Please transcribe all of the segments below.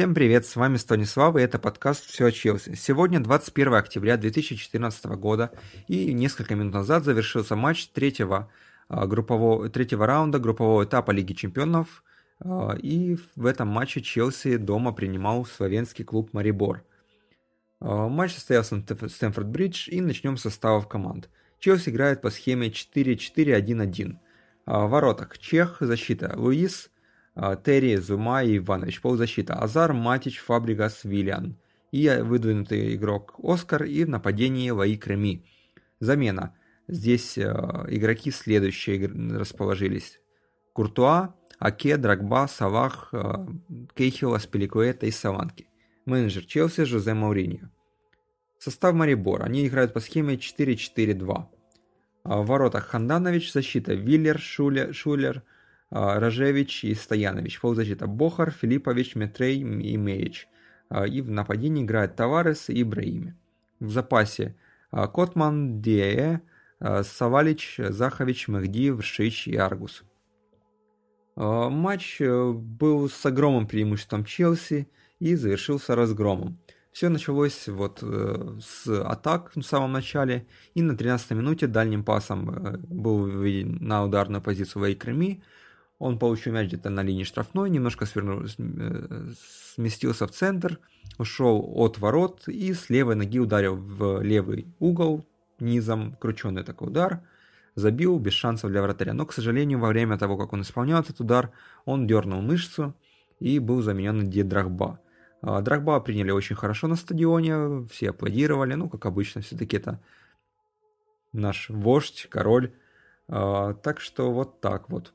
Всем привет, с вами Станислав, и это подкаст «Все о Челси». Сегодня 21 октября 2014 года, и несколько минут назад завершился матч третьего, а, группового, третьего раунда группового этапа Лиги Чемпионов, а, и в этом матче Челси дома принимал словенский клуб «Марибор». А, матч состоялся на Стэнфорд-Бридж, и начнем с составов команд. Челси играет по схеме 4-4-1-1. В воротах Чех, защита Луис – Терри, Зума и Иванович, полузащита, Азар, Матич, Фабригас, Виллиан. И выдвинутый игрок Оскар и в нападении Лаик Реми. Замена. Здесь э, игроки следующие расположились. Куртуа, Аке, Драгба, Салах, э, Кейхил, Аспиликуэта и Саванки. Менеджер Челси Жозе Мауриньо. Состав Марибор. Они играют по схеме 4-4-2. А в воротах Ханданович, защита Виллер, Шулер, Шулер а, Рожевич и Стоянович. Полузащита Бохар, Филиппович, Метрей и Меич. А, и в нападении играют Таварес и Ибраими. В запасе а, Котман, Диэ, Савалич, Захович, Мехди, Вршич и Аргус. Матч э, был с огромным преимуществом Челси и завершился разгромом. Все началось вот э, с атак в самом начале, и на 13 минуте дальним пасом э, был на ударную позицию Вейкреми, он получил мяч где-то на линии штрафной, немножко свернул, э, сместился в центр, ушел от ворот и с левой ноги ударил в левый угол, низом, крученный такой удар, забил без шансов для вратаря. Но, к сожалению, во время того, как он исполнял этот удар, он дернул мышцу и был заменен на Ди Драгба. А, Драгба приняли очень хорошо на стадионе, все аплодировали, ну, как обычно, все-таки это наш вождь, король. А, так что вот так вот.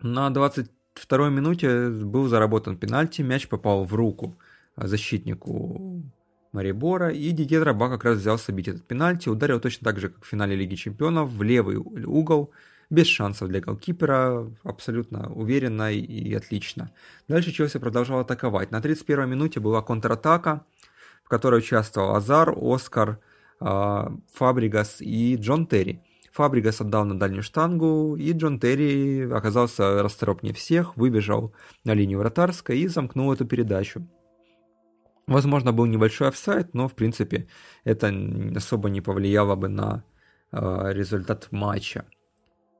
На 22-й минуте был заработан пенальти, мяч попал в руку защитнику Марибора, и Дидье Драба как раз взялся бить этот пенальти, ударил точно так же, как в финале Лиги Чемпионов, в левый угол, без шансов для голкипера, абсолютно уверенно и отлично. Дальше Челси продолжал атаковать. На 31-й минуте была контратака, в которой участвовал Азар, Оскар, а, Фабригас и Джон Терри. Фабригас отдал на дальнюю штангу, и Джон Терри оказался расторопнее всех, выбежал на линию вратарской и замкнул эту передачу. Возможно, был небольшой офсайд, но, в принципе, это особо не повлияло бы на э, результат матча.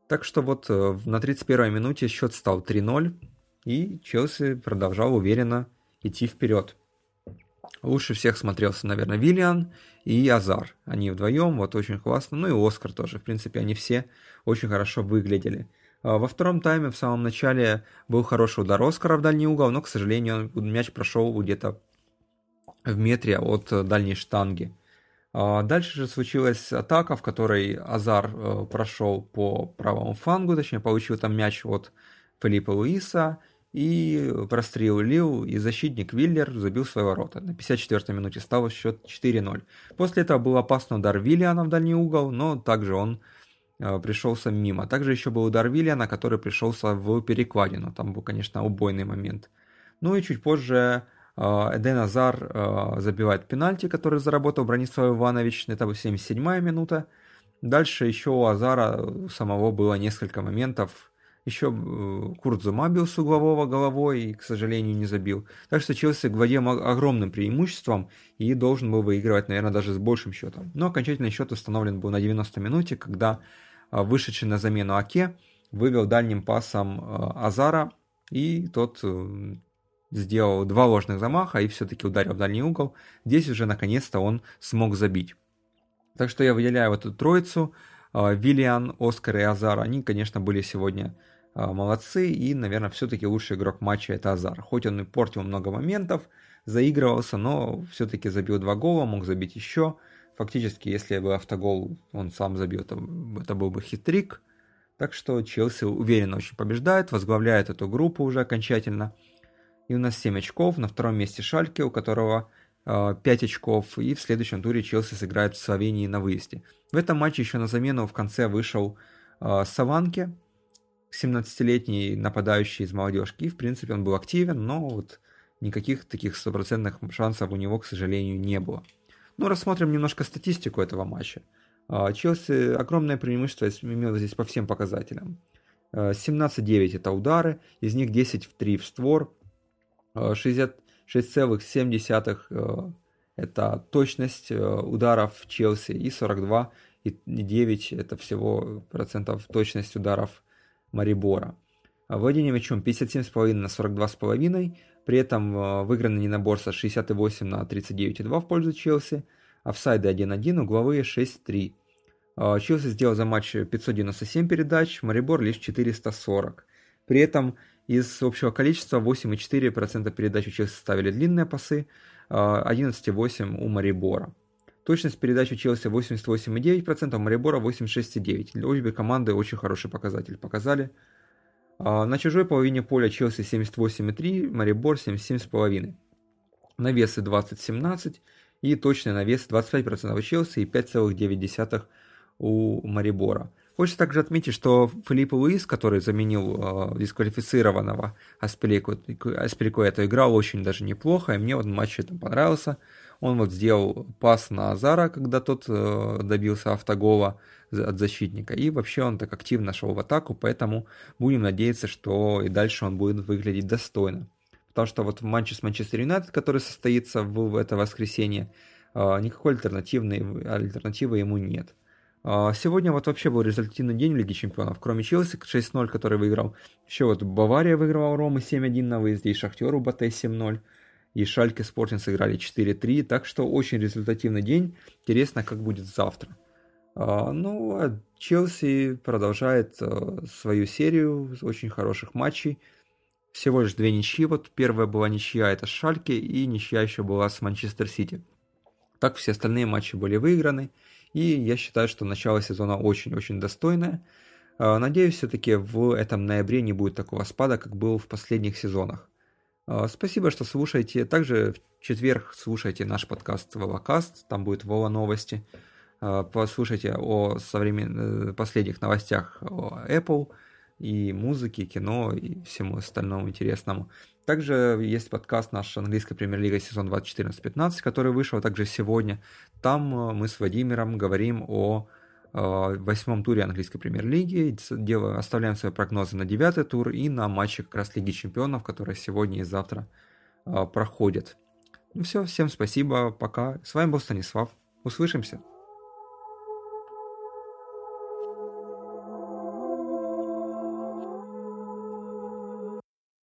Так что вот э, на 31-й минуте счет стал 3-0, и Челси продолжал уверенно идти вперед. Лучше всех смотрелся, наверное, Виллиан и Азар. Они вдвоем, вот очень классно. Ну и Оскар тоже. В принципе, они все очень хорошо выглядели. А, во втором тайме, в самом начале, был хороший удар Оскара в дальний угол, но, к сожалению, мяч прошел где-то в метре от дальней штанги. А, дальше же случилась атака, в которой Азар э, прошел по правому флангу, точнее, получил там мяч от Филиппа Луиса, и прострелил, и защитник Виллер забил свои ворота. На 54-й минуте стал счет 4-0. После этого был опасный удар Виллиана в дальний угол, но также он э, пришелся мимо. Также еще был удар Виллиана, который пришелся в перекладину. Там был, конечно, убойный момент. Ну и чуть позже э, Эден Азар э, забивает пенальти, который заработал Бронислав Иванович. Это 77-я минута. Дальше еще у Азара самого было несколько моментов, еще э, Курт Зума бил с углового головой и, к сожалению, не забил. Так что Челси владел огромным преимуществом и должен был выигрывать, наверное, даже с большим счетом. Но окончательный счет установлен был на 90 минуте, когда э, вышедший на замену Аке вывел дальним пасом э, Азара, и тот сделал два ложных замаха и все-таки ударил в дальний угол. Здесь уже наконец-то он смог забить. Так что я выделяю эту троицу. Виллиан, Оскар и Азар, они, конечно, были сегодня а, молодцы, и, наверное, все-таки лучший игрок матча это Азар. Хоть он и портил много моментов, заигрывался, но все-таки забил два гола, мог забить еще. Фактически, если бы автогол он сам забил, то это был бы хитрик. Так что Челси уверенно очень побеждает, возглавляет эту группу уже окончательно. И у нас 7 очков, на втором месте Шальке, у которого э, 5 очков, и в следующем туре Челси сыграет в Словении на выезде. В этом матче еще на замену в конце вышел э, Саванке, 17-летний нападающий из молодежки. И, в принципе, он был активен, но вот никаких таких стопроцентных шансов у него, к сожалению, не было. Ну, рассмотрим немножко статистику этого матча. А, Челси огромное преимущество имел здесь по всем показателям. 17-9 а, это удары, из них 10 в 3 в створ, 66,7 это точность ударов Челси и 42,9 это всего процентов точность ударов Марибора. Владение мячом 57,5 на 42,5, при этом выиграны ненаборство 68 на 39,2 в пользу Челси, офсайды 1-1, угловые 6-3. Челси сделал за матч 597 передач, Марибор лишь 440. При этом из общего количества 8,4% передач у Челси ставили длинные пасы, 11,8% у Марибора. Точность передач у Челси 88,9%, у Марибора 86,9%. Для обе команды очень хороший показатель показали. На чужой половине поля Челси 78,3, Марибор 77,5. Навесы 20,17 и точный навес 25% у Челси и 5,9% у Марибора. Хочется также отметить, что Филипп Луис, который заменил э, дисквалифицированного Аспеликуэта, играл очень даже неплохо, и мне вот матч это понравился. Он вот сделал пас на Азара, когда тот э, добился автогола от защитника, и вообще он так активно шел в атаку, поэтому будем надеяться, что и дальше он будет выглядеть достойно. Потому что вот в матче с Манчестер Юнайтед, который состоится в, это воскресенье, э, никакой альтернативной, альтернативы ему нет. А, сегодня вот вообще был результативный день в Лиге Чемпионов. Кроме Челси 6-0, который выиграл. Еще вот Бавария выиграла Рома 7-1 на выезде, и Шахтер у Батэ 7-0. И Шальке Спортинг сыграли 4-3. Так что очень результативный день. Интересно, как будет завтра. А, ну, а Челси продолжает а, свою серию очень хороших матчей. Всего лишь две ничьи. Вот первая была ничья, это Шальке, и ничья еще была с Манчестер Сити. Так все остальные матчи были выиграны. И я считаю, что начало сезона очень-очень достойное. А, надеюсь, все-таки в этом ноябре не будет такого спада, как был в последних сезонах. А, спасибо, что слушаете. Также в четверг слушайте наш подкаст Волокаст, там будет Вова новости. А, послушайте о современ... Э, последних новостях о Apple и музыке, кино и всему остальному интересному. Также есть подкаст наш английская премьер-лига сезон 2014-15, который вышел также сегодня. Там э, мы с Владимиром говорим о э, восьмом туре английской премьер-лиги, оставляем свои прогнозы на девятый тур и на матчи как раз Лиги Чемпионов, которые сегодня и завтра э, проходят. Ну все, всем спасибо, пока. С вами был Станислав. Услышимся.